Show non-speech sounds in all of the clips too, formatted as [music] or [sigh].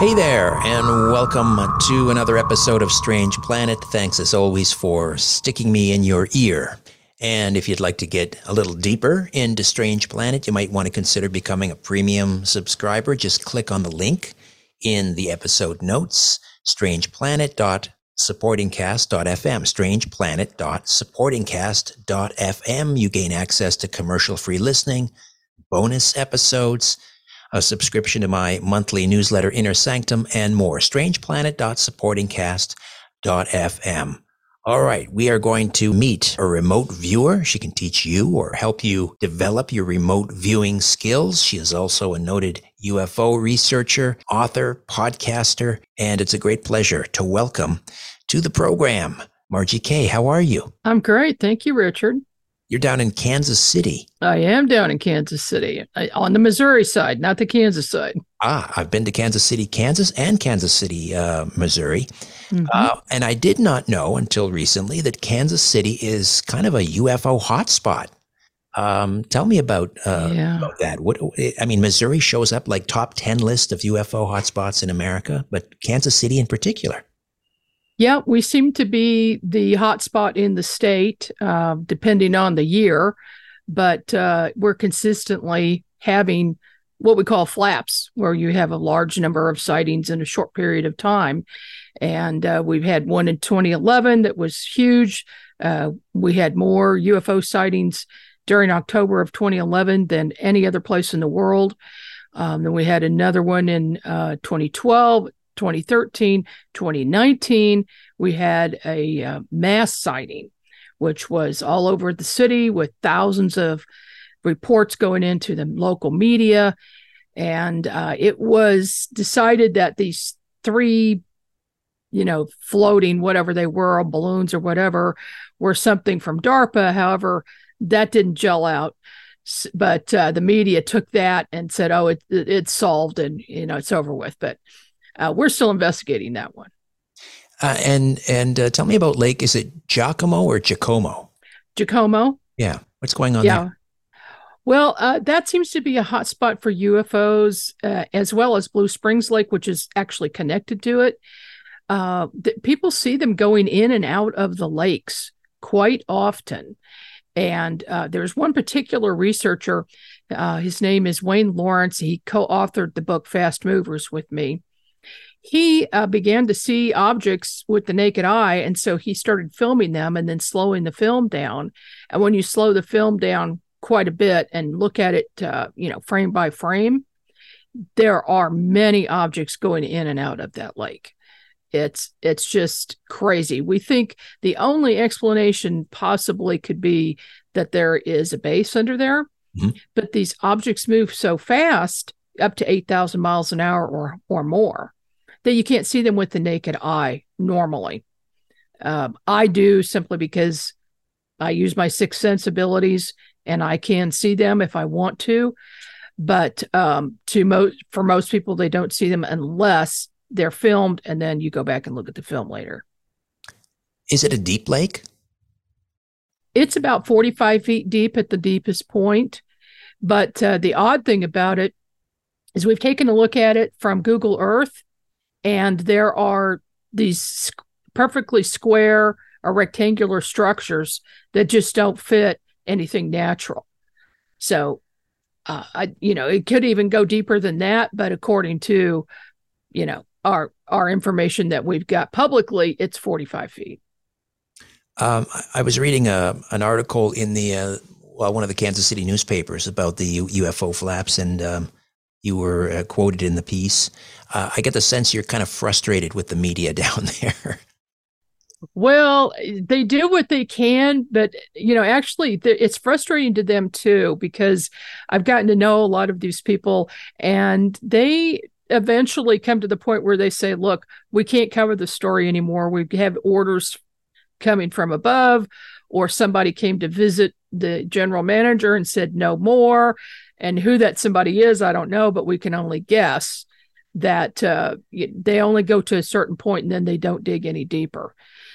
Hey there, and welcome to another episode of Strange Planet. Thanks as always for sticking me in your ear. And if you'd like to get a little deeper into Strange Planet, you might want to consider becoming a premium subscriber. Just click on the link in the episode notes, strangeplanet.supportingcast.fm, strangeplanet.supportingcast.fm. You gain access to commercial free listening, bonus episodes, a subscription to my monthly newsletter, Inner Sanctum, and more. StrangePlanet.supportingcast.fm. All right, we are going to meet a remote viewer. She can teach you or help you develop your remote viewing skills. She is also a noted UFO researcher, author, podcaster, and it's a great pleasure to welcome to the program Margie Kay. How are you? I'm great. Thank you, Richard. You're down in Kansas City. I am down in Kansas City I, on the Missouri side, not the Kansas side. Ah, I've been to Kansas City, Kansas, and Kansas City, uh, Missouri. Mm-hmm. Uh, and I did not know until recently that Kansas City is kind of a UFO hotspot. Um, tell me about, uh, yeah. about that. What I mean, Missouri shows up like top ten list of UFO hotspots in America, but Kansas City in particular. Yeah, we seem to be the hotspot in the state, uh, depending on the year, but uh, we're consistently having what we call flaps, where you have a large number of sightings in a short period of time. And uh, we've had one in 2011 that was huge. Uh, we had more UFO sightings during October of 2011 than any other place in the world. Um, then we had another one in uh, 2012, 2013, 2019, we had a uh, mass sighting, which was all over the city with thousands of reports going into the local media. And uh, it was decided that these three, you know, floating, whatever they were, balloons or whatever, were something from DARPA. However, that didn't gel out but uh, the media took that and said, "Oh, it, it, it's solved and you know it's over with." But uh, we're still investigating that one. Uh, and and uh, tell me about Lake. Is it Giacomo or Giacomo? Jacomo. Yeah. What's going on yeah. there? Well, uh, that seems to be a hotspot for UFOs, uh, as well as Blue Springs Lake, which is actually connected to it. Uh, th- people see them going in and out of the lakes quite often. And uh, there's one particular researcher, his name is Wayne Lawrence. He co authored the book Fast Movers with me he uh, began to see objects with the naked eye and so he started filming them and then slowing the film down. And when you slow the film down quite a bit and look at it uh, you know frame by frame there are many objects going in and out of that lake. It's it's just crazy. We think the only explanation possibly could be that there is a base under there mm-hmm. but these objects move so fast up to 8000 miles an hour or or more that you can't see them with the naked eye normally. Um, I do simply because I use my sixth sense abilities and I can see them if I want to. But um, to most for most people, they don't see them unless they're filmed and then you go back and look at the film later. Is it a deep lake? It's about 45 feet deep at the deepest point. But uh, the odd thing about it is we've taken a look at it from Google Earth, and there are these perfectly square or rectangular structures that just don't fit anything natural. So, uh, I, you know, it could even go deeper than that, but according to, you know, our our information that we've got publicly, it's 45 feet. Um, I was reading a, uh, an article in the uh, well, one of the Kansas City newspapers about the UFO flaps, and um, you were uh, quoted in the piece. Uh, I get the sense you're kind of frustrated with the media [laughs] down there. Well, they do what they can, but you know, actually, it's frustrating to them too because I've gotten to know a lot of these people, and they eventually come to the point where they say, "Look, we can't cover the story anymore. We have orders coming from above, or somebody came to visit the general manager and said no more." And who that somebody is, I don't know, but we can only guess that uh, they only go to a certain point and then they don't dig any deeper.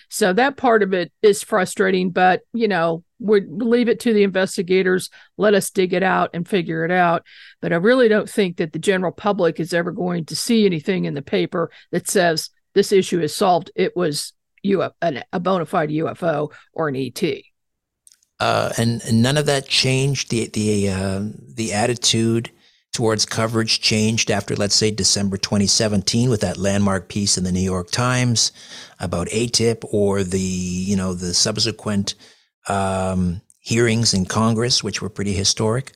So that part of it is frustrating, but you know, we leave it to the investigators. Let us dig it out and figure it out. But I really don't think that the general public is ever going to see anything in the paper that says this issue is solved. It was UFO, a bona fide UFO or an ET. Uh, and, and, none of that changed the the uh, the attitude towards coverage changed after let's say December 2017 with that landmark piece in the New York Times about ATIP or the you know the subsequent um, hearings in Congress which were pretty historic.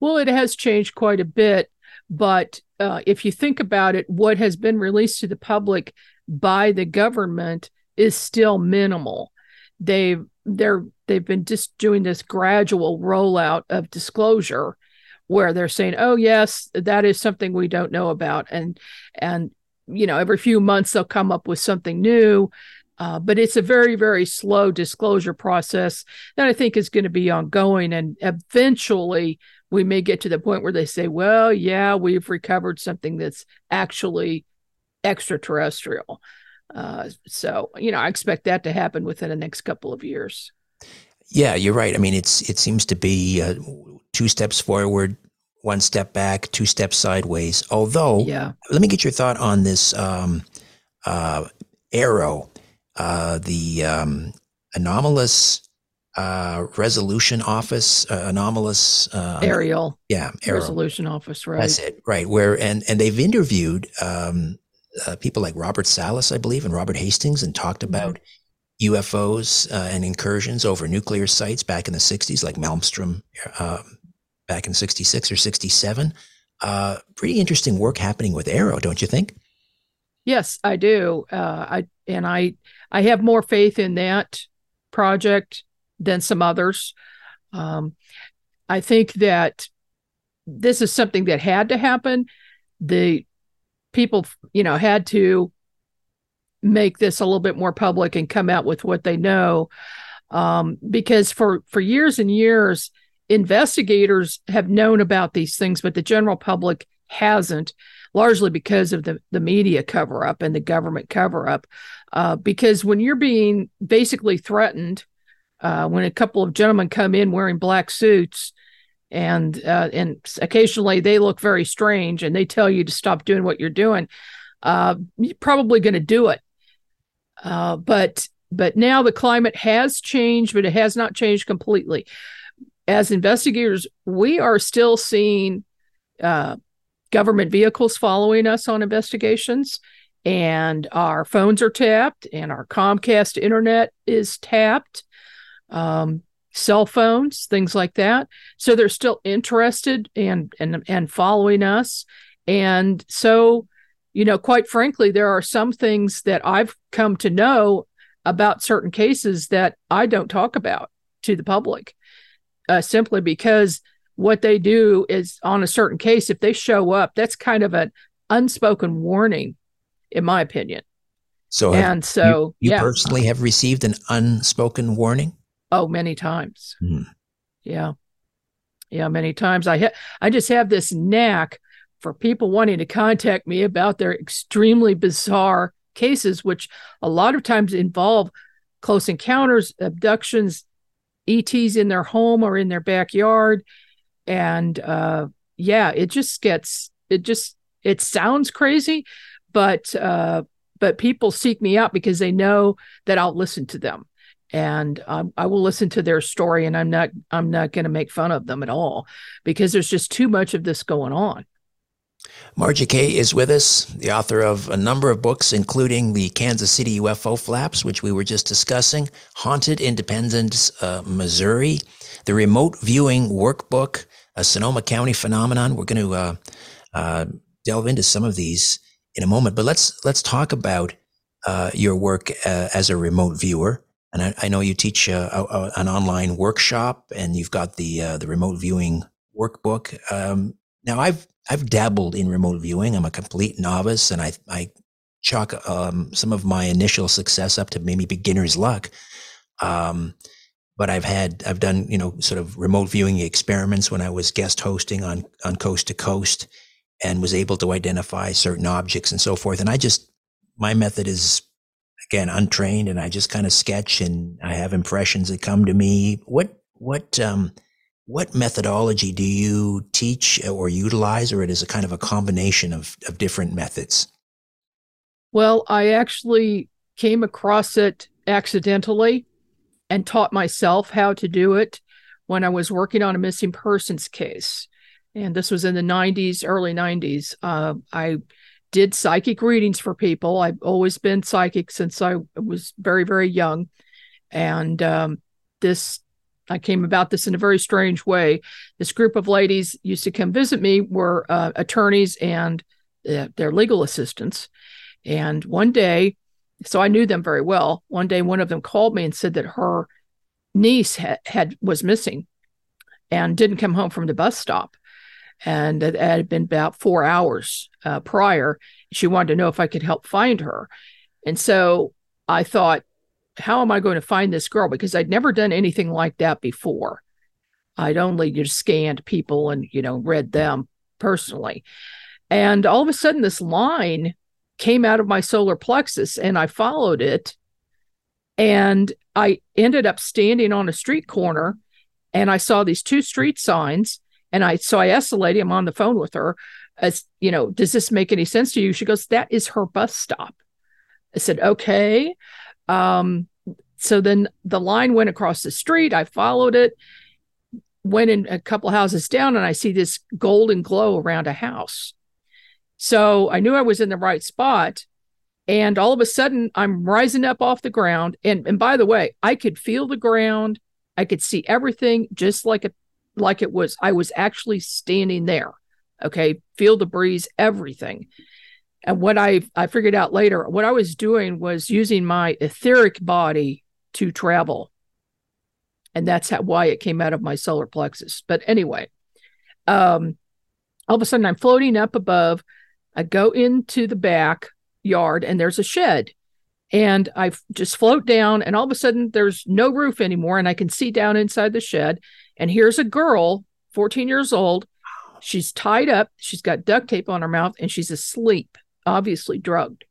Well, it has changed quite a bit, but uh, if you think about it, what has been released to the public by the government is still minimal. They've they're they've been just doing this gradual rollout of disclosure where they're saying oh yes that is something we don't know about. And and you know every few months they'll come up with something new. Uh, but it's a very very slow disclosure process that i think is going to be ongoing. And eventually we may get to the point where they say well yeah we've recovered something that's actually extraterrestrial uh, so you know, I expect that to happen within the next couple of years. Yeah, you're right. I mean, it's it seems to be uh, two steps forward, one step back, two steps sideways. Although, yeah, let me get your thought on this um, uh, AARO, uh, the um, anomalous uh, resolution office, uh, anomalous uh, aerial, yeah, AARO. resolution office, right? That's it, right? Where and and they've interviewed um, uh, people like Robert Salas, I believe, and Robert Hastings, and talked mm-hmm. about. UFOs uh, and incursions over nuclear sites back in the 60s, like Malmstrom uh, back in 66 or 67. Uh, pretty interesting work happening with AARO, don't you think? Yes, I do. Uh, I and I I have more faith in that project than some others. Um, I think that this is something that had to happen. The people, you know, had to make this a little bit more public and come out with what they know. Um, because for for years and years, investigators have known about these things, but the general public hasn't, largely because of the the media cover up and the government cover up. Uh, because when you're being basically threatened, uh, when a couple of gentlemen come in wearing black suits and uh, and occasionally they look very strange and they tell you to stop doing what you're doing. Uh, you're probably going to do it. Uh, but but now the climate has changed but it has not changed completely. As investigators we are still seeing uh, government vehicles following us on investigations and our phones are tapped and our comcast internet is tapped. Um, cell phones, things like that. So they're still interested and and and following us. And so, you know, quite frankly, there are some things that I've come to know about certain cases that I don't talk about to the public, uh, simply because what they do is on a certain case, if they show up, that's kind of an unspoken warning, in my opinion. So, and so you, you yeah. personally have received an unspoken warning. Oh, many times. Mm. Yeah. Yeah, many times. I ha- I just have this knack for people wanting to contact me about their extremely bizarre cases, which a lot of times involve close encounters, abductions, ETs in their home or in their backyard. And uh, yeah, it just gets, it just, it sounds crazy, but, uh, but people seek me out because they know that I'll listen to them and um, I will listen to their story and I'm not I'm not going to make fun of them at all because there's just too much of this going on. Margie Kay is with us, the author of a number of books, including the Kansas City UFO Flaps, which we were just discussing, Haunted Independence, uh, Missouri, the Remote Viewing Workbook, a Sonoma County phenomenon. We're going to uh, uh, delve into some of these in a moment, but let's let's talk about uh, your work uh, as a remote viewer. And I, I know you teach a, a, an online workshop, and you've got the uh, the remote viewing workbook. Um, now, I've I've dabbled in remote viewing. I'm a complete novice, and I I chalk um, some of my initial success up to maybe beginner's luck. Um, but I've had I've done you know sort of remote viewing experiments when I was guest hosting on on Coast to Coast, and was able to identify certain objects and so forth. And I just my method is again untrained and I just kind of sketch and I have impressions that come to me. What what um what methodology do you teach or utilize, or it is a kind of a combination of, of different methods? Well, I actually came across it accidentally and taught myself how to do it when I was working on a missing persons case. And this was in the 90s, early 90s. Uh, I did psychic readings for people. I've always been psychic since I was very, very young. And um, this, I came about this in a very strange way. This group of ladies used to come visit me were uh, attorneys and uh, their legal assistants. And one day, so I knew them very well. One day, one of them called me and said that her niece had, had was missing and didn't come home from the bus stop and it had been about four hours uh, prior. She wanted to know if I could help find her. And so I thought, how am I going to find this girl? Because I'd never done anything like that before. I'd only just scanned people and, you know, read them personally. And all of a sudden, this line came out of my solar plexus and I followed it. And I ended up standing on a street corner and I saw these two street signs and I so I asked the lady, I'm on the phone with her, as you know, does this make any sense to you? She goes, That is her bus stop. I said, Okay. Um, so then the line went across the street. I followed it, went in a couple houses down, and I see this golden glow around a house. So I knew I was in the right spot. And all of a sudden, I'm rising up off the ground. And, and by the way, I could feel the ground. I could see everything just like a like it was I was actually standing there. Okay, feel the breeze, everything. And what I I figured out later, what I was doing was using my etheric body to travel. And that's how, why it came out of my solar plexus. But anyway, um, all of a sudden I'm floating up above. I go into the back yard and there's a shed. And I just float down, and all of a sudden there's no roof anymore, and I can see down inside the shed. And here's a girl, 14 years old. She's tied up, she's got duct tape on her mouth, and she's asleep, obviously drugged.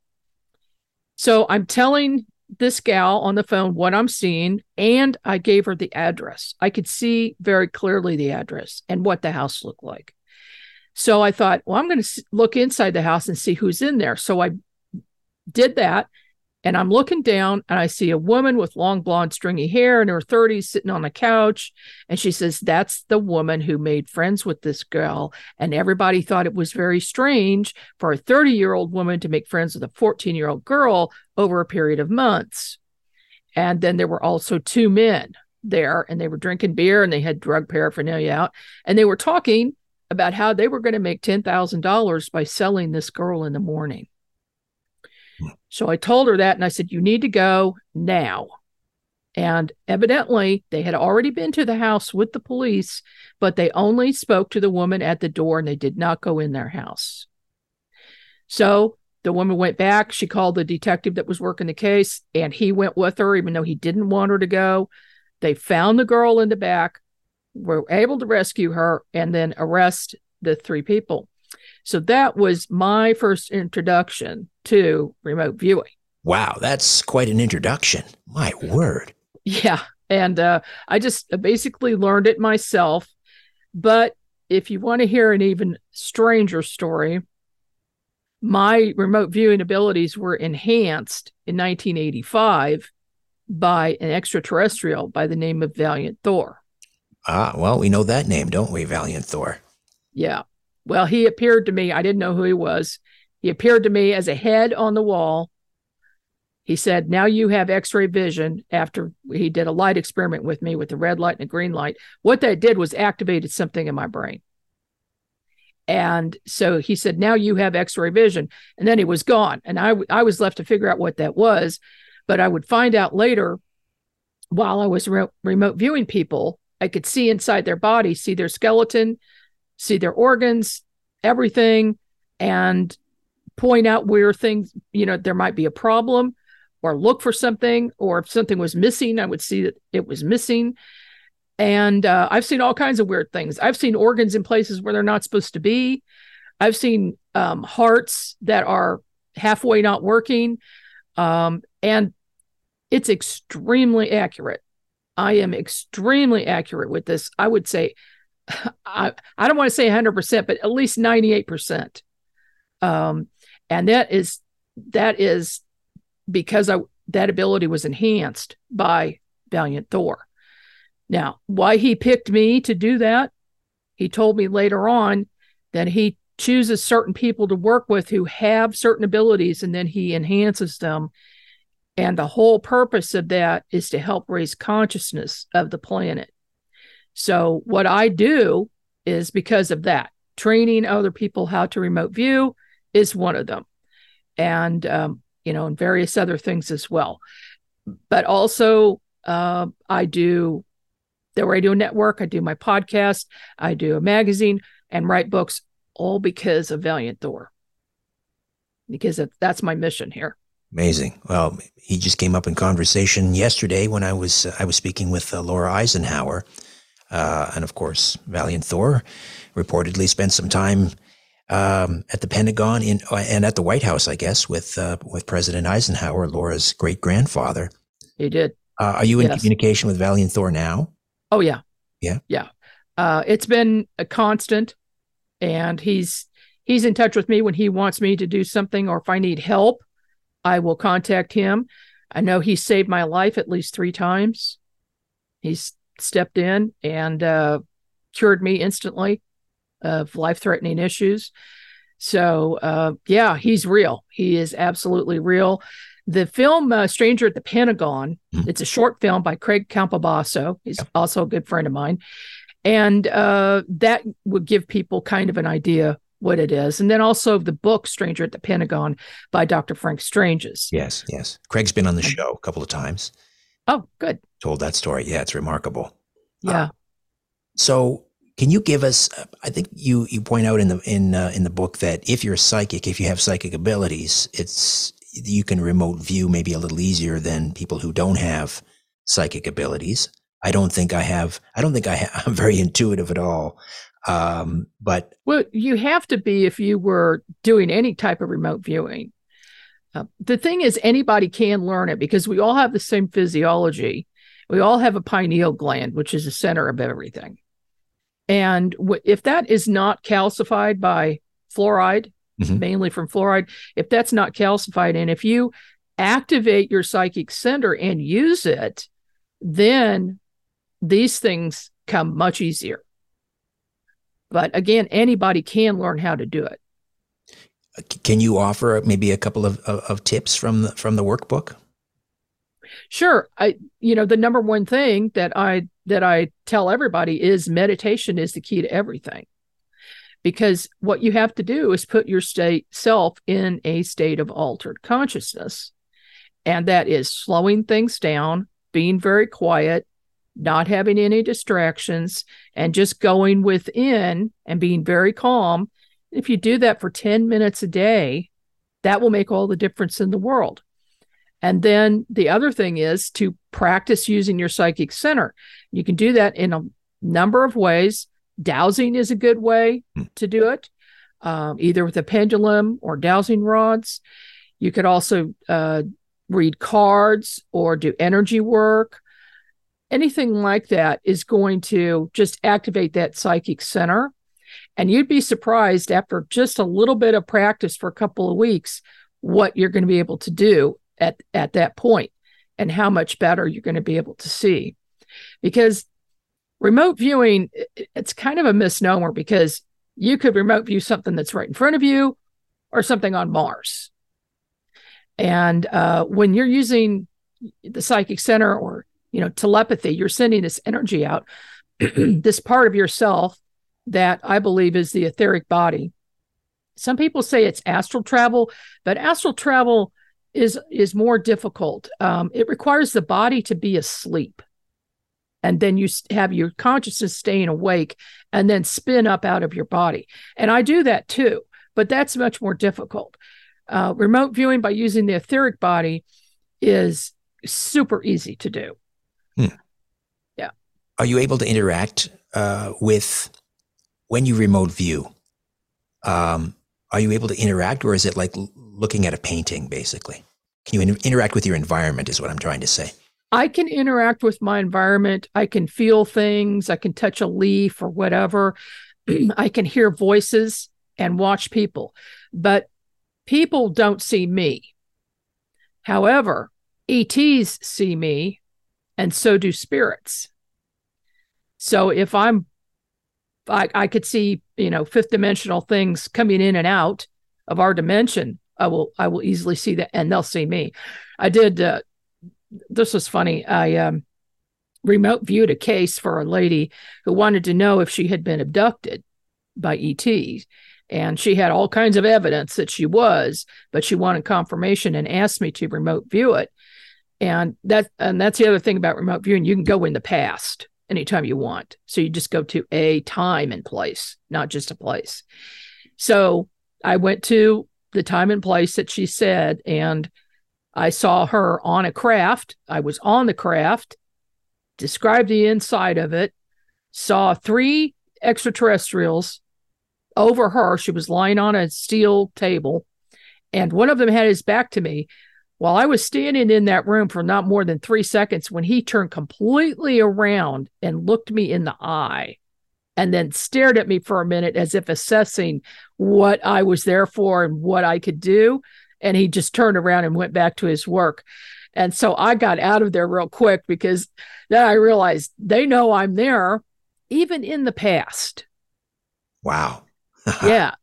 So I'm telling this gal on the phone what I'm seeing, and I gave her the address. I could see very clearly the address and what the house looked like. So I thought, well, I'm going to look inside the house and see who's in there. So I did that. And I'm looking down and I see a woman with long blonde stringy hair in her 30s sitting on a couch. And she says, That's the woman who made friends with this girl. And everybody thought it was very strange for a 30 year old woman to make friends with a 14 year old girl over a period of months. And then there were also two men there and they were drinking beer and they had drug paraphernalia out. And they were talking about how they were going to make $10,000 by selling this girl in the morning. So I told her that and I said, You need to go now. And evidently, they had already been to the house with the police, but they only spoke to the woman at the door and they did not go in their house. So the woman went back. She called the detective that was working the case, and he went with her, even though he didn't want her to go. They found the girl in the back, were able to rescue her, and then arrest the three people. So that was my first introduction to remote viewing. Wow, that's quite an introduction. My word. Yeah. And uh, I just basically learned it myself. But if you want to hear an even stranger story, my remote viewing abilities were enhanced in 1985 by an extraterrestrial by the name of Valiant Thor. Ah, well, we know that name, don't we, Valiant Thor? Yeah. Well, he appeared to me, I didn't know who he was. He appeared to me as a head on the wall. He said, Now you have x ray vision. After he did a light experiment with me with the red light and the green light, what that did was activated something in my brain. And so he said, Now you have x ray vision. And then he was gone. And I, I was left to figure out what that was. But I would find out later while I was re- remote viewing people, I could see inside their body, see their skeleton, see their organs, everything, and point out where things, you know, there might be a problem or look for something, or if something was missing, I would see that it was missing. And uh, I've seen all kinds of weird things. I've seen organs in places where they're not supposed to be. I've seen um, hearts that are halfway not working. Um, and it's extremely accurate. I am extremely accurate with this. I would say, I, I don't want to say 100%, but at least 98%. Um, and that is, that is because I, that ability was enhanced by Valiant Thor. Now, why he picked me to do that, he told me later on that he chooses certain people to work with who have certain abilities and then he enhances them. And the whole purpose of that is to help raise consciousness of the planet. So, what I do is because of that, training other people how to remote view is one of them. And, um, you know, and various other things as well. But also, uh, I do the radio network, I do my podcast, I do a magazine, and write books, all because of Valiant Thor. Because that's my mission here. Amazing. Well, he just came up in conversation yesterday when I was uh, I was speaking with uh, Laura Eisenhower, uh, and of course, Valiant Thor reportedly spent some time um, at the Pentagon in uh, and at the White House, I guess, with uh, with President Eisenhower, Laura's great grandfather. He did. Uh, are you in yes. communication with Valiant Thor now? Oh yeah. Yeah. Yeah. Uh, it's been a constant and he's he's in touch with me when he wants me to do something or if I need help, I will contact him. I know he saved my life at least 3 times. He's stepped in and uh, cured me instantly of life-threatening issues. So, uh, yeah, he's real. He is absolutely real. The film uh, Stranger at the Pentagon, mm-hmm. it's a short film by Craig Campobasso. He's also a good friend of mine. And uh, that would give people kind of an idea what it is. And then also the book Stranger at the Pentagon by Dr. Frank Stranges. Yes, yes. Craig's been on the show a couple of times. Oh, good. Told that story. Yeah, it's remarkable. Yeah. Uh, so can you give us? I think you you point out in the in uh, in the book that if you're psychic, if you have psychic abilities, it's you can remote view maybe a little easier than people who don't have psychic abilities. I don't think I have. I don't think I have, [laughs] I'm very intuitive at all. Um, but well, you have to be if you were doing any type of remote viewing. Uh, the thing is, anybody can learn it because we all have the same physiology. We all have a pineal gland, which is the center of everything. And w- if that is not calcified by fluoride, mm-hmm. mainly from fluoride, if that's not calcified, and if you activate your psychic center and use it, then these things come much easier. But again, anybody can learn how to do it. Can you offer maybe a couple of, of, of tips from the, from the workbook? Sure. I you know the number one thing that I that I tell everybody is meditation is the key to everything because what you have to do is put your state self in a state of altered consciousness and that is slowing things down being very quiet not having any distractions and just going within and being very calm if you do that for 10 minutes a day that will make all the difference in the world and then the other thing is to practice using your psychic center you can do that in a number of ways Dowsing is a good way hmm. to do it. um, either with a pendulum or dowsing rods. You could also uh, read cards or do energy work. Anything like that is going to just activate that psychic center. And you'd be surprised after just a little bit of practice for a couple of weeks what you're going to be able to do at, at that point and how much better you're going to be able to see. Because remote viewing, it's kind of a misnomer because you could remote view something that's right in front of you or something on Mars. And uh, when you're using the psychic center or you know telepathy, you're sending this energy out, [clears throat] this part of yourself that I believe is the etheric body. Some people say it's astral travel, but astral travel is is more difficult. Um, it requires the body to be asleep, and then you have your consciousness staying awake, and then spin up out of your body. And I do that too, but that's much more difficult. Uh, remote viewing by using the etheric body is super easy to do. Hmm. Yeah. Are you able to interact uh, with when you remote view? Um, are you able to interact, or is it like looking at a painting, basically? Can you in- interact with your environment? Is what I'm trying to say. I can interact with my environment. I can feel things. I can touch a leaf or whatever. [clears throat] I can hear voices and watch people. But people don't see me. However, ETs see me, and so do spirits. So if I'm, I, I could see, you know, fifth dimensional things coming in and out of our dimension. I will, I will easily see that, and they'll see me. I did. Uh, this was funny. I um, remote viewed a case for a lady who wanted to know if she had been abducted by ETs and she had all kinds of evidence that she was but she wanted confirmation and asked me to remote view it and that and that's the other thing about remote viewing you can go in the past anytime you want so you just go to a time and place not just a place so i went to the time and place that she said and i saw her on a craft i was on the craft described the inside of it saw three extraterrestrials over her. She was lying on a steel table, and one of them had his back to me. While I was standing in that room for not more than three seconds, when he turned completely around and looked me in the eye and then stared at me for a minute as if assessing what I was there for and what I could do. And he just turned around and went back to his work. And so I got out of there real quick because then I realized they know I'm there, even in the past. Wow. [laughs] yeah.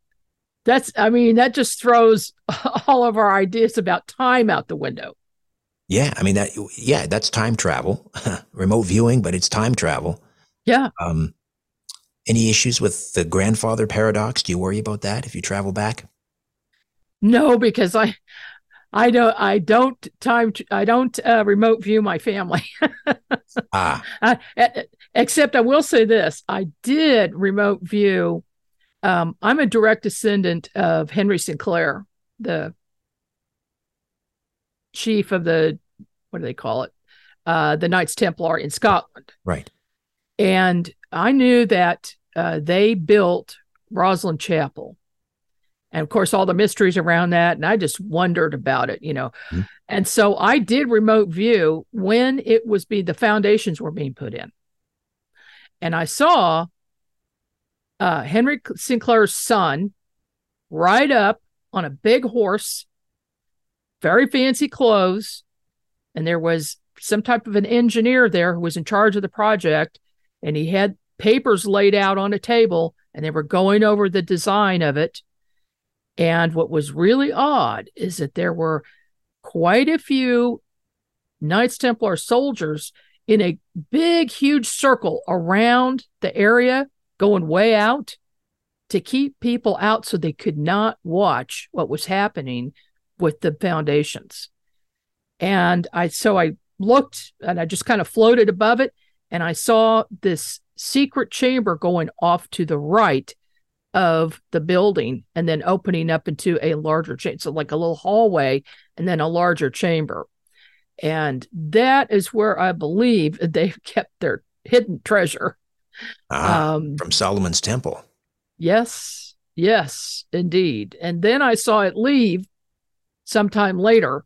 That's, I mean, that just throws [laughs] all of our ideas about time out the window. Yeah. I mean, that, yeah, that's time travel, [laughs] remote viewing, but it's time travel. Yeah. Um, any issues with the grandfather paradox? Do you worry about that if you travel back? No, because I, I don't. I don't time. I don't uh, remote view my family. [laughs] ah. Except I will say this: I did remote view um, I'm a direct descendant of Henry Sinclair, the chief of the what do they call it? Uh, the Knights Templar in Scotland. Right. And I knew that uh, they built Rosslyn Chapel. And of course, all the mysteries around that. And I just wondered about it, you know. Mm-hmm. And so I did remote view when it was being, the foundations were being put in. And I saw uh, Henry Sinclair's son ride up on a big horse, very fancy clothes, and there was some type of an engineer there who was in charge of the project, and he had papers laid out on a table, and they were going over the design of it. And what was really odd is that there were quite a few Knights Templar soldiers in a big, huge circle around the area going way out to keep people out so they could not watch what was happening with the foundations. And I so I looked and I just kind of floated above it and I saw this secret chamber going off to the right of the building and then opening up into a larger chamber. So like a little hallway and then a larger chamber. And that is where I believe [laughs] they've kept their hidden treasure Ah, um, from Solomon's Temple. Yes. Yes, indeed. And then I saw it leave sometime later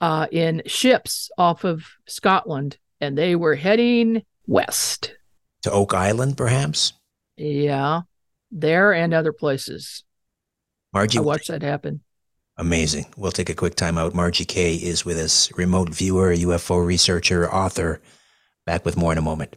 uh, in ships off of Scotland, and they were heading west to Oak Island, perhaps. Yeah, there and other places. Margie, I watched that happen. Amazing. We'll take a quick time out. Margie Kay is with us, remote viewer, UFO researcher, author. Back with more in a moment.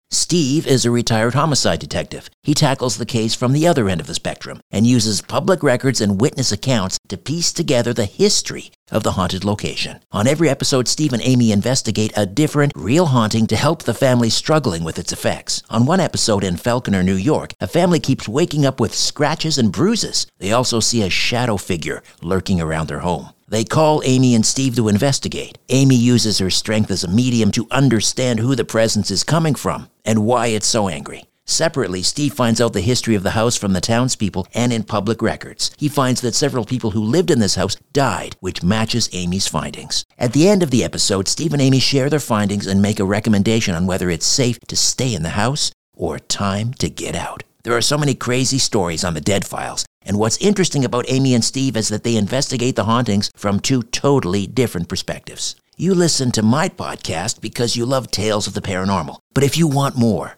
Steve is a retired homicide detective. He tackles the case from the other end of the spectrum and uses public records and witness accounts to piece together the history of the haunted location. On every episode, Steve and Amy investigate a different, real haunting to help the family struggling with its effects. On one episode in Falconer, New York, a family keeps waking up with scratches and bruises. They also see a shadow figure lurking around their home. They call Amy and Steve to investigate. Amy uses her strength as a medium to understand who the presence is coming from and why it's so angry. Separately, Steve finds out the history of the house from the townspeople and in public records. He finds that several people who lived in this house died, which matches Amy's findings. At the end of the episode, Steve and Amy share their findings and make a recommendation on whether it's safe to stay in the house or time to get out. There are so many crazy stories on the Dead Files, and what's interesting about Amy and Steve is that they investigate the hauntings from two totally different perspectives. You listen to my podcast because you love tales of the paranormal. But if you want more,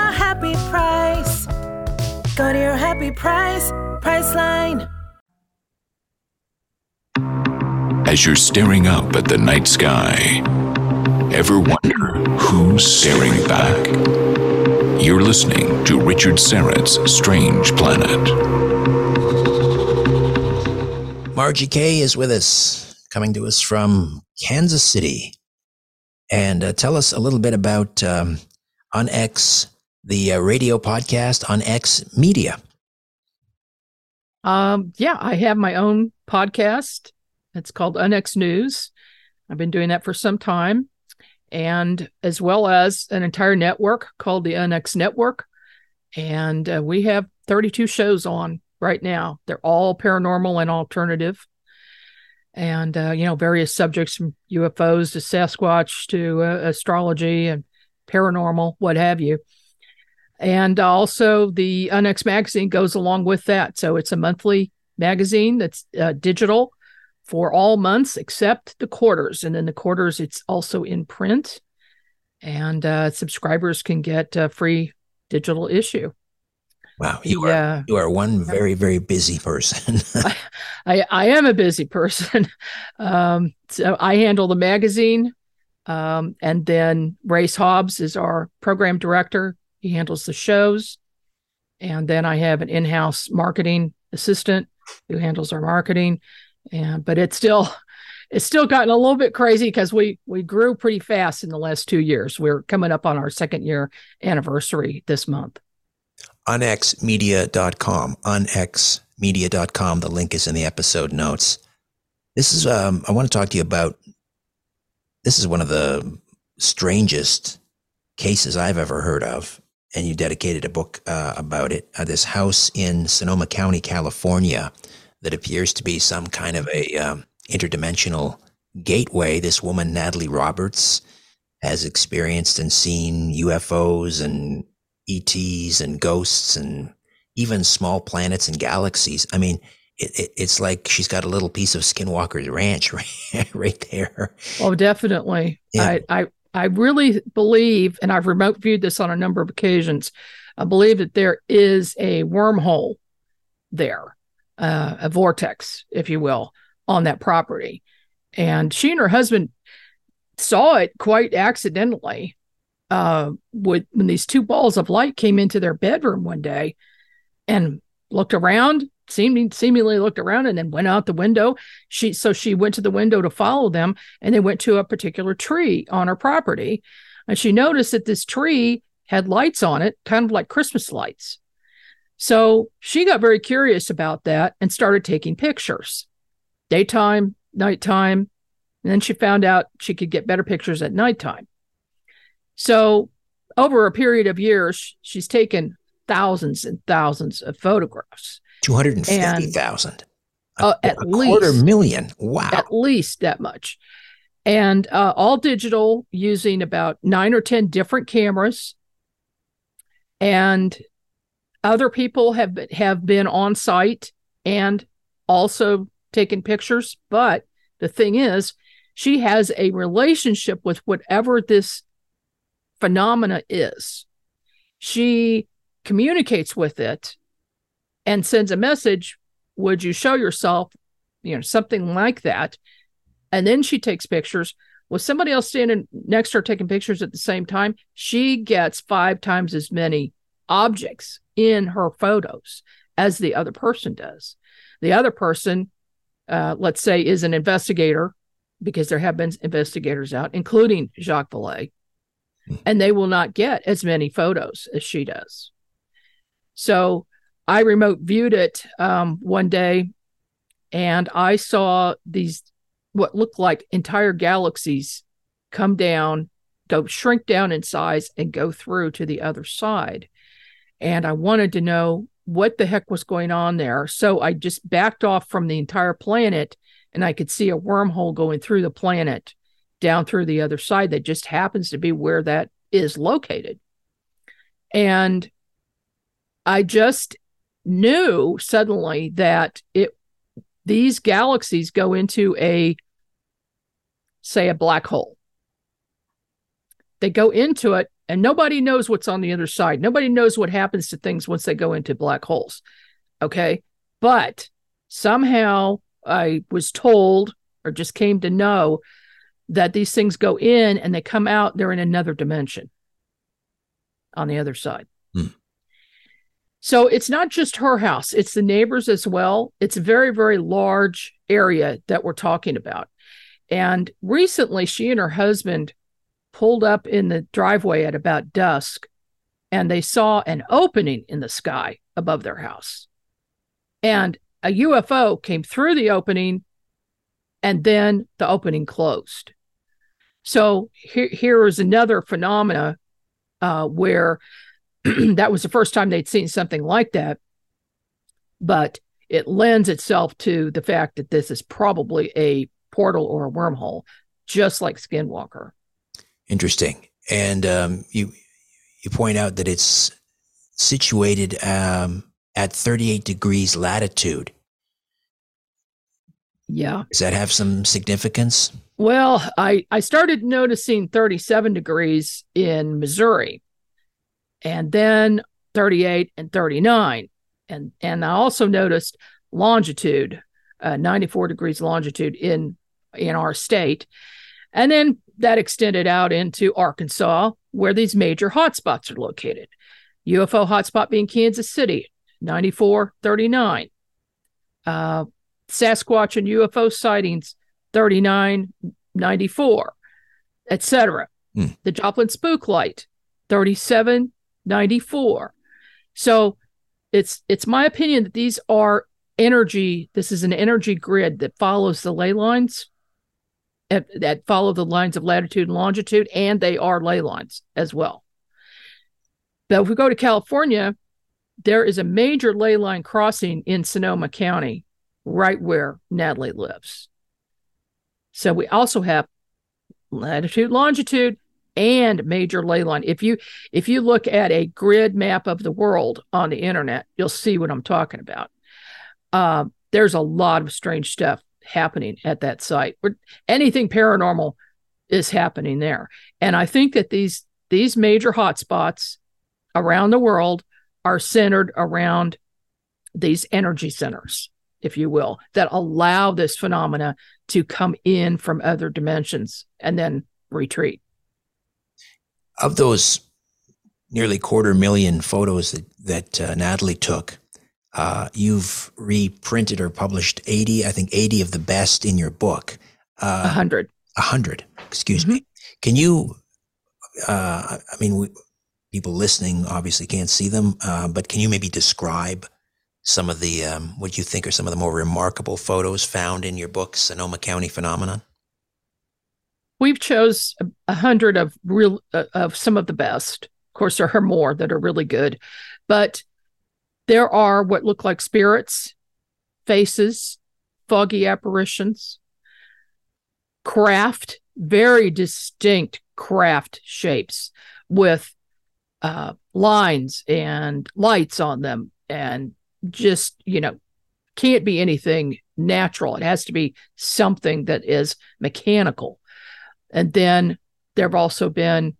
happy price. Go to your happy price, Priceline. As you're staring up at the night sky, ever wonder who's staring back? You're listening to Richard Syrett's Strange Planet. Margie Kay is with us, coming to us from Kansas City. And uh, tell us a little bit about um, UnX, the uh, radio podcast UnX Media. Um, yeah, I have my own podcast it's called UnX News. I've been doing that for some time, and as well as an entire network called the UnX Network. And uh, we have 32 shows on right now. They're all paranormal and alternative. And, uh, you know, various subjects from UFOs to Sasquatch to uh, astrology and paranormal, what have you. And also, the UnX magazine goes along with that. So it's a monthly magazine that's uh, digital for all months except the quarters. And then the quarters, it's also in print, and uh, subscribers can get a free digital issue. Wow, you are uh, you are one very very busy person. [laughs] I, I, I am a busy person. [laughs] Um, so I handle the magazine, um, and then Race Hobbs is our program director. He handles the shows, and then I have an in-house marketing assistant who handles our marketing, and but it's still it's still gotten a little bit crazy because we we grew pretty fast in the last two years. We're coming up on our second year anniversary this month. Unxmedia.com. Unxmedia.com. The link is in the episode notes. This is um I want to talk to you about this is one of the strangest cases I've ever heard of. And you dedicated a book uh, about it. Uh, this house in Sonoma County, California, that appears to be some kind of a um, interdimensional gateway. This woman, Natalie Roberts, has experienced and seen UFOs and ETs and ghosts and even small planets and galaxies. I mean, it, it, it's like she's got a little piece of Skinwalker's Ranch right, [laughs] right there. Oh, definitely. Yeah. I, I I really believe, and I've remote viewed this on a number of occasions, I believe that there is a wormhole there, uh, a vortex, if you will, on that property. And she and her husband saw it quite accidentally uh, with, when these two balls of light came into their bedroom one day and looked around seeming seemingly looked around and then went out the window. She so she went to the window to follow them and they went to a particular tree on her property. And she noticed that this tree had lights on it, kind of like Christmas lights. So she got very curious about that and started taking pictures. Daytime, nighttime. And then she found out she could get better pictures at nighttime. So over a period of years, she's taken thousands and thousands of photographs. 250,000. Uh, at a least quarter million. Wow. at least that much. And uh, all digital using about nine or 10 different cameras. And other people have been, have been on site and also taken pictures. But the thing is, she has a relationship with whatever this phenomena is. She communicates with it and sends a message would you show yourself? You know something like that. And then she takes pictures with somebody else standing next to her taking pictures at the same time. She gets five times as many objects in her photos as the other person does. The other person uh, let's say is an investigator because there have been investigators out including jacques Vallée, and they will not get as many photos as she does. So I remote viewed it um, one day and I saw these what looked like entire galaxies come down, go shrink down in size, and go through to the other side. And I wanted to know what the heck was going on there. So I just backed off from the entire planet and I could see a wormhole going through the planet down through the other side that just happens to be where that is located. And I just knew suddenly that it these galaxies go into a say a black hole. They go into it and nobody knows what's on the other side. Nobody knows what happens to things once they go into black holes okay? But somehow i was told or just came to know that these things go in and they come out they're in another dimension on the other side. So it's not just her house, it's the neighbors as well. It's a very, very large area that we're talking about. And recently, she and her husband pulled up in the driveway at about dusk and they saw an opening in the sky above their house. And a UFO came through the opening and then the opening closed. So here, here is another phenomena uh, where [clears throat] that was the first time they'd seen something like that. But it lends itself to the fact that this is probably a portal or a wormhole, just like Skinwalker. Interesting. And um, you you point out that it's situated um, at 38 degrees latitude. Yeah. Does that have some significance? Well, I, I started noticing 37 degrees in Missouri and then 38 and 39. And, and I also noticed longitude, uh, 94 degrees longitude in, in our state. And then that extended out into Arkansas, where these major hotspots are located. UFO hotspot being Kansas City, 94, 39. Uh, Sasquatch and UFO sightings, 39, 94, etc. Hmm. The Joplin Spook Light, 37, 94. So it's it's my opinion that these are energy this is an energy grid that follows the ley lines that follow the lines of latitude and longitude and they are ley lines as well. But if we go to California, there is a major ley line crossing in Sonoma County, right where Natalie lives. So we also have latitude, longitude, and major ley line. If you if you look at a grid map of the world on the internet, you'll see what I'm talking about. Uh, there's a lot of strange stuff happening at that site. Anything paranormal is happening there. And I think that these these major hotspots around the world are centered around these energy centers, if you will, that allow this phenomena to come in from other dimensions and then retreat. Of those nearly quarter million photos that, that uh, Natalie took, uh, you've reprinted or published 80, I think 80 of the best in your book. Uh, 100. 100, excuse mm-hmm. me. Can you, uh, I mean, we, people listening obviously can't see them, uh, but can you maybe describe some of the, um, what you think are some of the more remarkable photos found in your book, Sonoma County Phenomenon? We've chose a hundred of real uh, of some of the best. Of course, there are more that are really good, but there are what look like spirits, faces, foggy apparitions, craft, very distinct craft shapes with uh, lines and lights on them, and just, you know, can't be anything natural. It has to be something that is mechanical. And then there have also been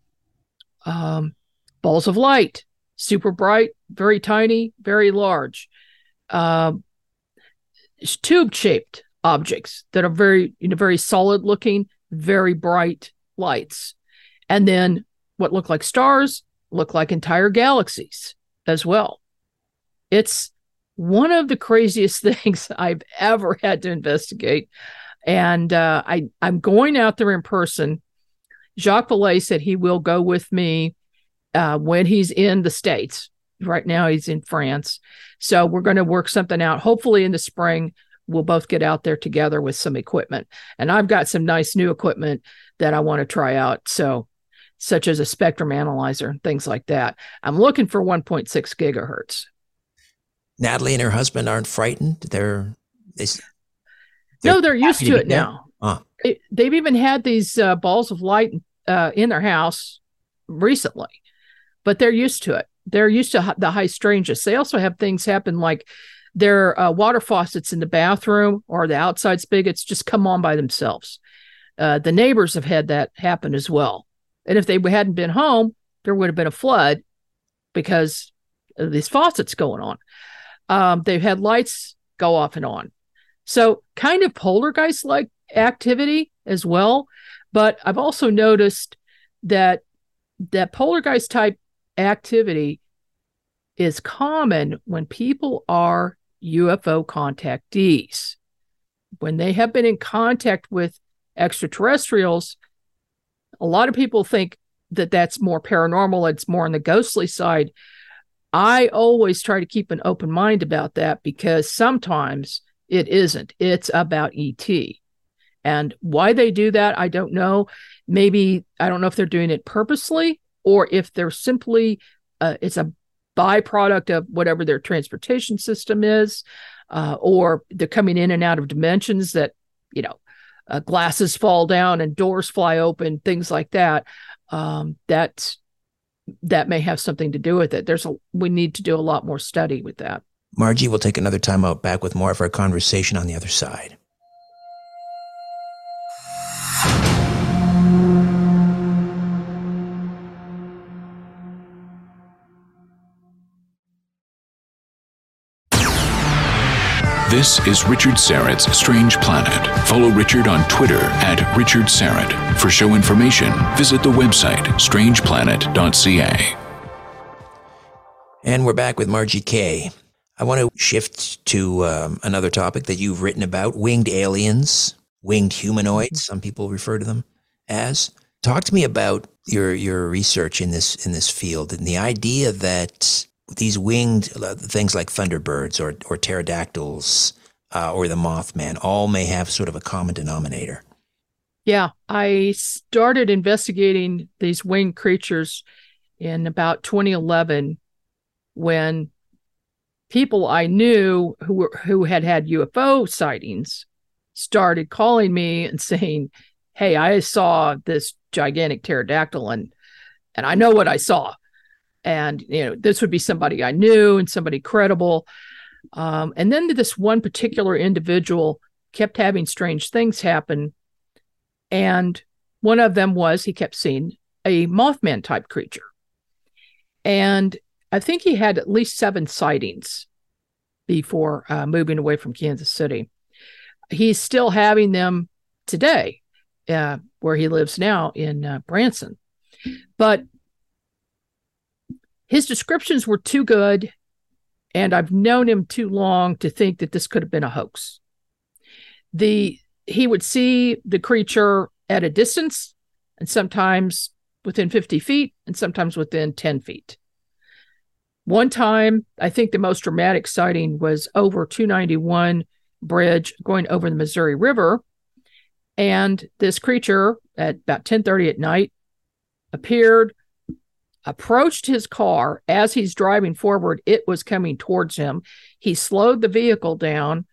um, balls of light, super bright, very tiny, very large, uh, tube shaped objects that are very, you know, very solid looking, very bright lights. And then what look like stars look like entire galaxies as well. It's one of the craziest [laughs] things I've ever had to investigate. And uh, I, I'm going out there in person. Jacques Vallée said he will go with me uh, when he's in the States. Right now, he's in France. So we're going to work something out. Hopefully, in the spring, we'll both get out there together with some equipment. And I've got some nice new equipment that I want to try out. So, such as a spectrum analyzer, things like that. I'm looking for 1.6 gigahertz. Natalie and her husband aren't frightened. They're, they, they're no, they're used to, to it now. They, have even had these uh, balls of light uh, in their house recently but they're used to it. They're used to the high strangeness. They also have things happen like their uh, water faucets in the bathroom or the outside spigots just come on by themselves. Uh, the neighbors have had that happen as well. And if they hadn't been home, there would have been a flood because of these faucets going on. Um, they've had lights go off and on. So, kind of poltergeist like activity as well. But I've also noticed that that poltergeist type activity is common when people are UFO contactees. When they have been in contact with extraterrestrials, a lot of people think that that's more paranormal, it's more on the ghostly side. I always try to keep an open mind about that because sometimes it isn't. It's about ET. And why they do that, I don't know. Maybe I don't know if they're doing it purposely or if they're simply uh, it's a byproduct of whatever their transportation system is, uh, or they're coming in and out of dimensions that you know uh, glasses fall down and doors fly open, things like that. Um, that that may have something to do with it. There's a we need to do a lot more study with that. Margie, we'll take another time out back with more of our conversation on the other side. This is Richard Syrett's Strange Planet. Follow Richard on Twitter at Richard Syrett. For show information, visit the website strangeplanet.ca. And we're back with Margie Kay. I want to shift to um, another topic that you've written about winged aliens, winged humanoids, some people refer to them as. Talk to me about your your research in this in this field and the idea that these winged uh, things like thunderbirds or, or pterodactyls uh, or the mothman all may have sort of a common denominator. Yeah, I started investigating these winged creatures in about 2011 when people I knew who were, who had had UFO sightings started calling me and [laughs] saying, "Hey, I saw this gigantic pterodactyl and and I know what I saw." and you know this would be somebody i knew and somebody credible um, and then this one particular individual kept having strange things happen and one of them was he kept seeing a Mothman type creature. And I think he had at least seven sightings before uh, moving away from Kansas City. He's still having them today, uh, where he lives now in uh, Branson. But his descriptions were too good, and I've known him too long to think that this could have been a hoax. The he would see the creature at a distance, and sometimes within 50 feet, and sometimes within 10 feet. One time, I think the most dramatic sighting was over 291 bridge going over the Missouri River. And this creature at about 10:30 at night appeared, approached his car as he's driving forward. It was coming towards him. He slowed the vehicle down.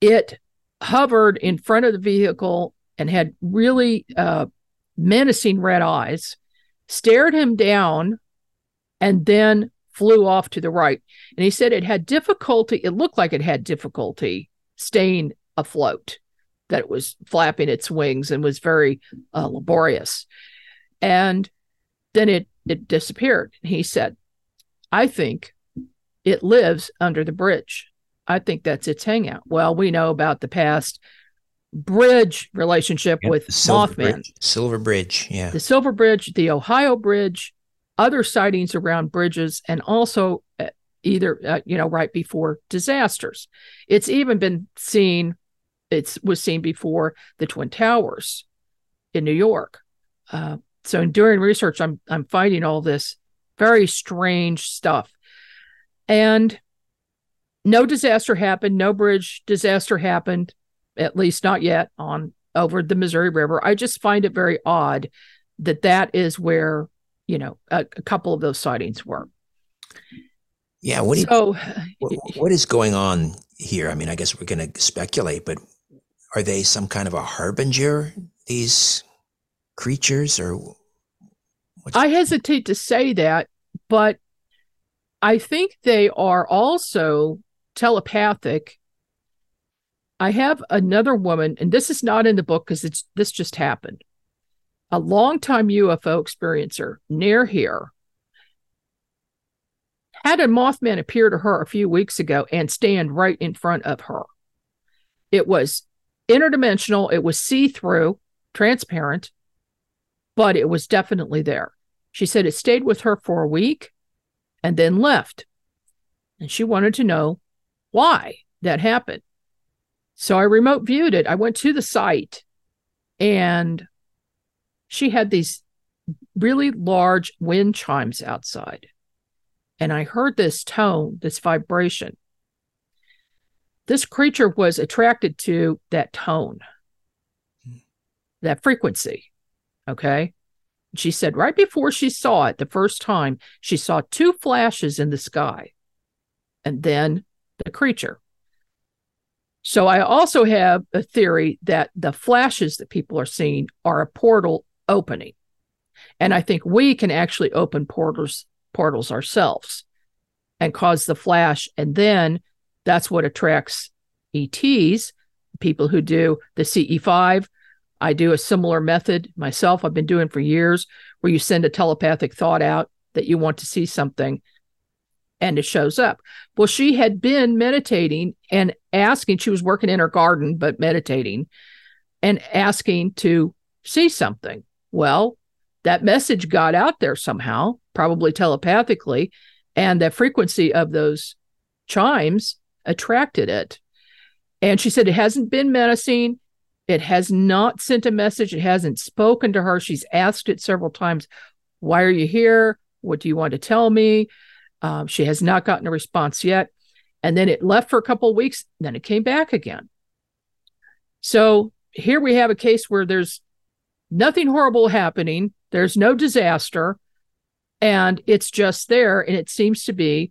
It hovered in front of the vehicle and had really uh, menacing red eyes, stared him down, and then flew off to the right. And he said it had difficulty, it looked like it had difficulty staying afloat, that it was flapping its wings and was very uh, laborious. And then it, it disappeared. He said, I think it lives under the bridge. I think that's its hangout. Well, we know about the past bridge relationship Yep, with Silver Mothman. Bridge. Silver Bridge, yeah. The Silver Bridge, the Ohio Bridge, other sightings around bridges, and also uh, either uh, you know right before disasters. It's even been seen. It was seen before the Twin Towers in New York. Uh, so in doing research, I'm I'm finding all this very strange stuff, and no disaster happened. No bridge disaster happened, at least not yet on over the Missouri River. I just find it very odd that that is where you know a, a couple of those sightings were. Yeah, what do you, so what, what is going on here? I mean, I guess we're going to speculate, but are they some kind of a harbinger? These creatures, or what's, I hesitate to say that, but I think they are also telepathic. I have another woman, and this is not in the book because it's this just happened. A longtime UFO experiencer near here had a Mothman appear to her a few weeks ago and stand right in front of her. It was interdimensional, it was see through, transparent, but it was definitely there. She said it stayed with her for a week and then left. And she wanted to know why that happened. So I remote viewed it. I went to the site and she had these really large wind chimes outside. And I heard this tone, this vibration. This creature was attracted to that tone, that frequency. Okay. She said right before she saw it the first time, she saw two flashes in the sky and then the creature. So I also have a theory that the flashes that people are seeing are a portal opening. And I think we can actually open portals portals ourselves and cause the flash and then that's what attracts ETs, people who do the CE5 I do a similar method myself, I've been doing for years, where you send a telepathic thought out that you want to see something and it shows up. Well, she had been meditating and asking, she was working in her garden, but meditating and asking to see something. Well, that message got out there somehow, probably telepathically, and the frequency of those chimes attracted it. And she said it hasn't been menacing. It has not sent a message. It hasn't spoken to her. She's asked it several times, Why are you here? What do you want to tell me? Um, she has not gotten a response yet. And then it left for a couple of weeks. Then it came back again. So here we have a case where there's nothing horrible happening, there's no disaster, and it's just there. And it seems to be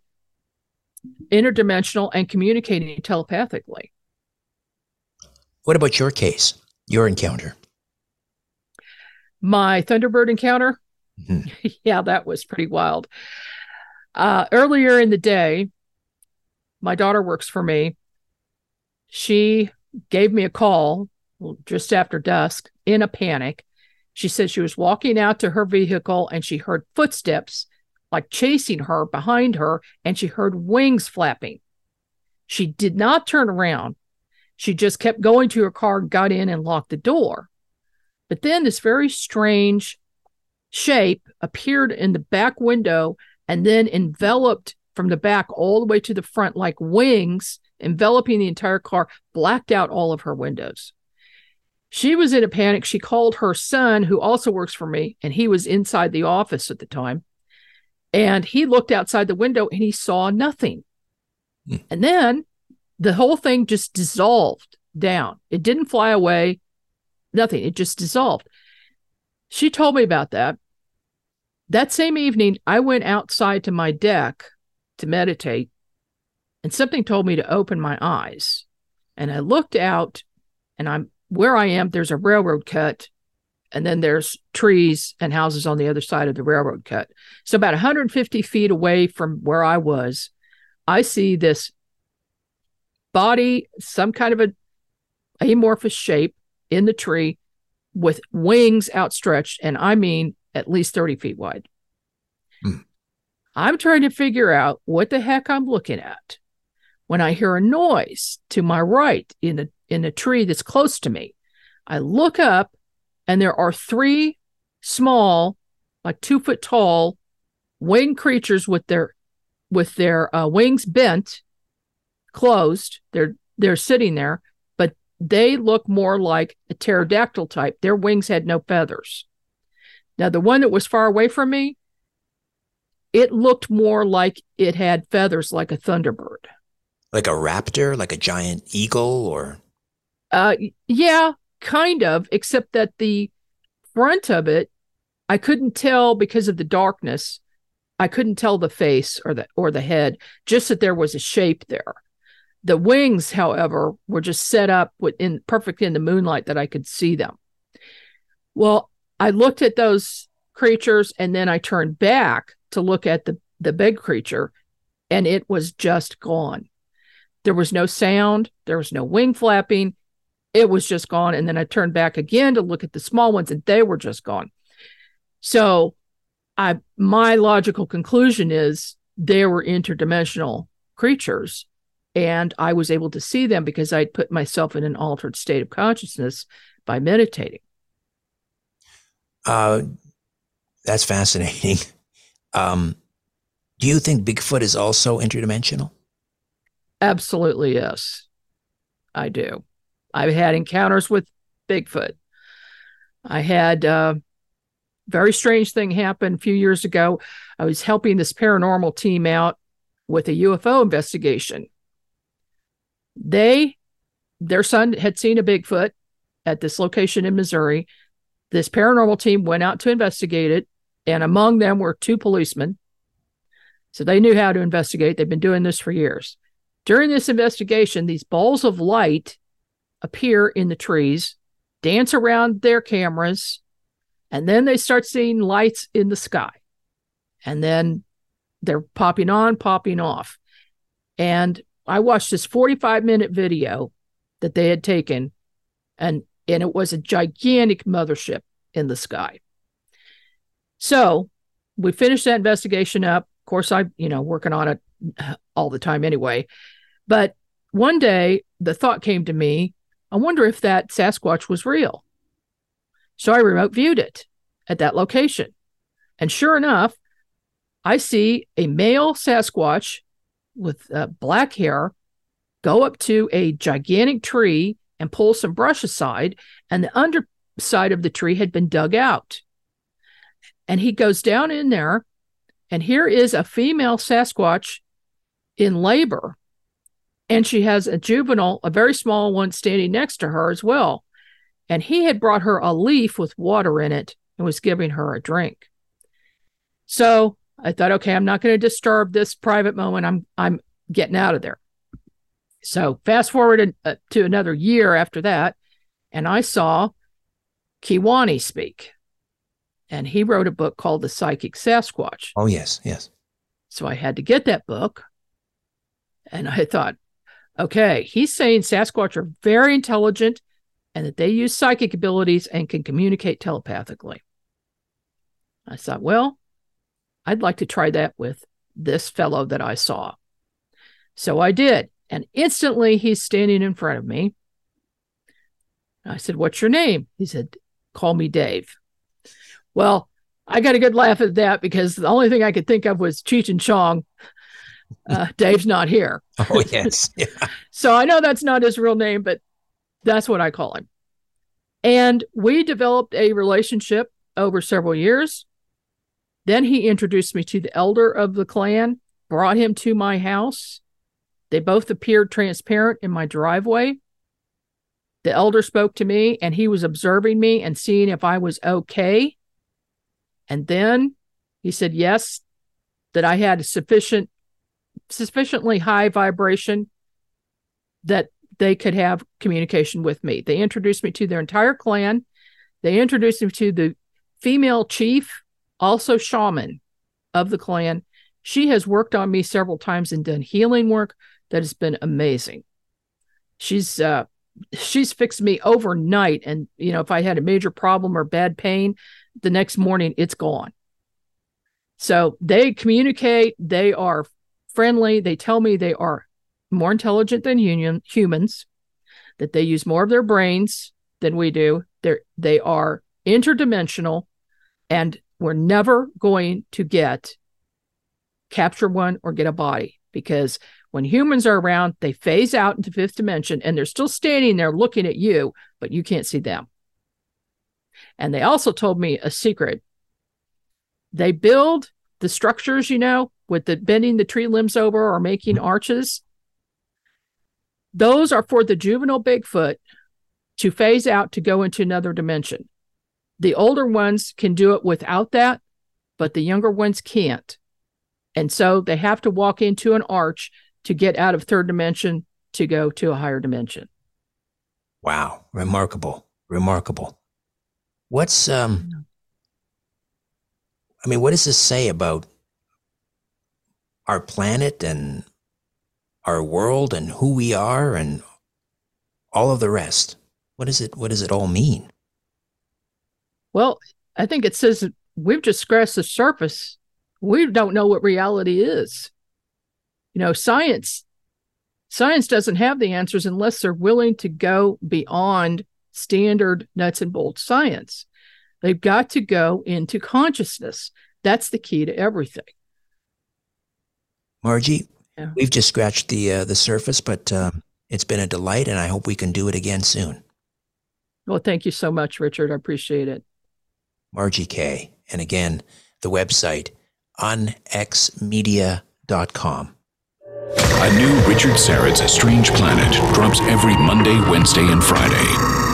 interdimensional and communicating telepathically. what about your case, your encounter? My Thunderbird encounter, Mhm. [laughs] yeah, that was pretty wild. Uh, earlier in the day, my daughter works for me. She gave me a call just after dusk in a panic She said she was walking out to her vehicle and she heard footsteps like chasing her behind her, and she heard wings flapping. She did not turn around. She just kept going to her car, got in, and locked the door. But then this very strange shape appeared in the back window and then enveloped from the back all the way to the front like wings, enveloping the entire car, blacked out all of her windows. She was in a panic. She called her son, who also works for me, and he was inside the office at the time. And he looked outside the window and he saw nothing. Hmm. And then the whole thing just dissolved down. It didn't fly away, nothing. It just dissolved. She told me about that. That same evening, I went outside to my deck to meditate, and something told me to open my eyes. And I looked out, and I'm where I am, there's a railroad cut and then there's trees and houses on the other side of the railroad cut. So about 150 feet away from where I was, I see this body, some kind of a amorphous shape in the tree with wings outstretched, and I mean at least 30 feet wide. Hmm. I'm trying to figure out what the heck I'm looking at when I hear a noise to my right in the in a tree that's close to me. I look up and there are three small, like two foot tall, winged creatures with their with their uh, wings bent, closed. They're they're sitting there, but they look more like a pterodactyl type. Their wings had no feathers. Now the one that was far away from me, it looked more like it had feathers, like a thunderbird, like a raptor, like a giant eagle, or uh, yeah, kind of, except that the front of it, I couldn't tell because of the darkness. I couldn't tell the face or the or the head, just that there was a shape there. The wings, however, were just set up in perfect in the moonlight that I could see them. Well, I looked at those creatures and then I turned back to look at the the big creature and it was just gone. There was no sound, there was no wing flapping, it was just gone. And then I turned back again to look at the small ones and they were just gone. So I my logical conclusion is they were interdimensional creatures. And I was able to see them because I'd put myself in an altered state of consciousness by meditating. Uh, that's fascinating. [laughs] Um, do you think Bigfoot is also interdimensional? Absolutely, yes. I do. I've had encounters with Bigfoot. I had a uh, very strange thing happen a few years ago. I was helping this paranormal team out with a UFO investigation. They, their son had seen a Bigfoot at this location in Missouri. This paranormal team went out to investigate it, and among them were two policemen. So they knew how to investigate. They've been doing this for years. During this investigation, these balls of light appear in the trees, dance around their cameras, and then they start seeing lights in the sky. And then they're popping on, popping off. And I watched this 45 minute video that they had taken, and, and it was a gigantic mothership in the sky. So we finished that investigation up. Of course, I, you know, working on it uh, all the time anyway. But one day the thought came to me I wonder if that Sasquatch was real. So I remote viewed it at that location. And sure enough, I see a male Sasquatch with uh, black hair go up to a gigantic tree and pull some brush aside, and the underside of the tree had been dug out. And he goes down in there, and here is a female Sasquatch in labor and she has a juvenile, a very small one, standing next to her as well. And he had brought her a leaf with water in it and was giving her a drink. So I thought, okay, I'm not going to disturb this private moment. I'm I'm getting out of there. So fast forward uh, to another year after that, and I saw Kewaunee speak, and he wrote a book called The Psychic Sasquatch. Oh yes, yes. So I had to get that book, and I thought, okay, he's saying Sasquatch are very intelligent. and that they use psychic abilities and can communicate telepathically. I thought, well, I'd like to try that with this fellow that I saw. So I did. And instantly he's standing in front of me. I said, What's your name? He said, Call me Dave. Well, I got a good laugh at that because the only thing I could think of was Cheech and Chong. Uh, Dave's not here. [laughs] Oh, yes. Yeah. so I know that's not his real name, but that's what I call him. And we developed a relationship over several years. Then he introduced me to the elder of the clan, brought him to my house. They both appeared transparent in my driveway. The elder spoke to me and he was observing me and seeing if I was okay. And then he said, yes, that I had sufficient, sufficiently high vibration that they could have communication with me. They introduced me to their entire clan. They introduced me to the female chief, also shaman of the clan. She has worked on me several times and done healing work that has been amazing. She's uh, she's fixed me overnight and you know if i had a major problem or bad pain the next morning it's gone so they communicate they are friendly they tell me they are more intelligent than union, humans that they use more of their brains than we do they're they are interdimensional and we're never going to get capture one or get a body because when humans are around, they phase out into fifth dimension and they're still standing there looking at you, but you can't see them. And they also told me a secret. They build the structures, you know, with the bending the tree limbs over or making arches. Those are for the juvenile Bigfoot to phase out to go into another dimension. The older ones can do it without that, but the younger ones can't. And so they have to walk into an arch to get out of third dimension to go to a higher dimension. Wow, remarkable, remarkable. What's um I mean, what does this say about our planet and our world and who we are and all of the rest? What is it what does it all mean? Well, I think it says we've just scratched the surface. We don't know what reality is you know science science doesn't have the answers unless they're willing to go beyond standard nuts and bolts science they've got to go into consciousness that's the key to everything margie yeah. we've just scratched the uh, the surface but uh, it's been a delight and i hope we can do it again soon. Well thank you so much richard. I appreciate it. Margie kay and again the website unxmedia.com a new Richard Syrett's Strange Planet drops every Monday, Wednesday, and Friday.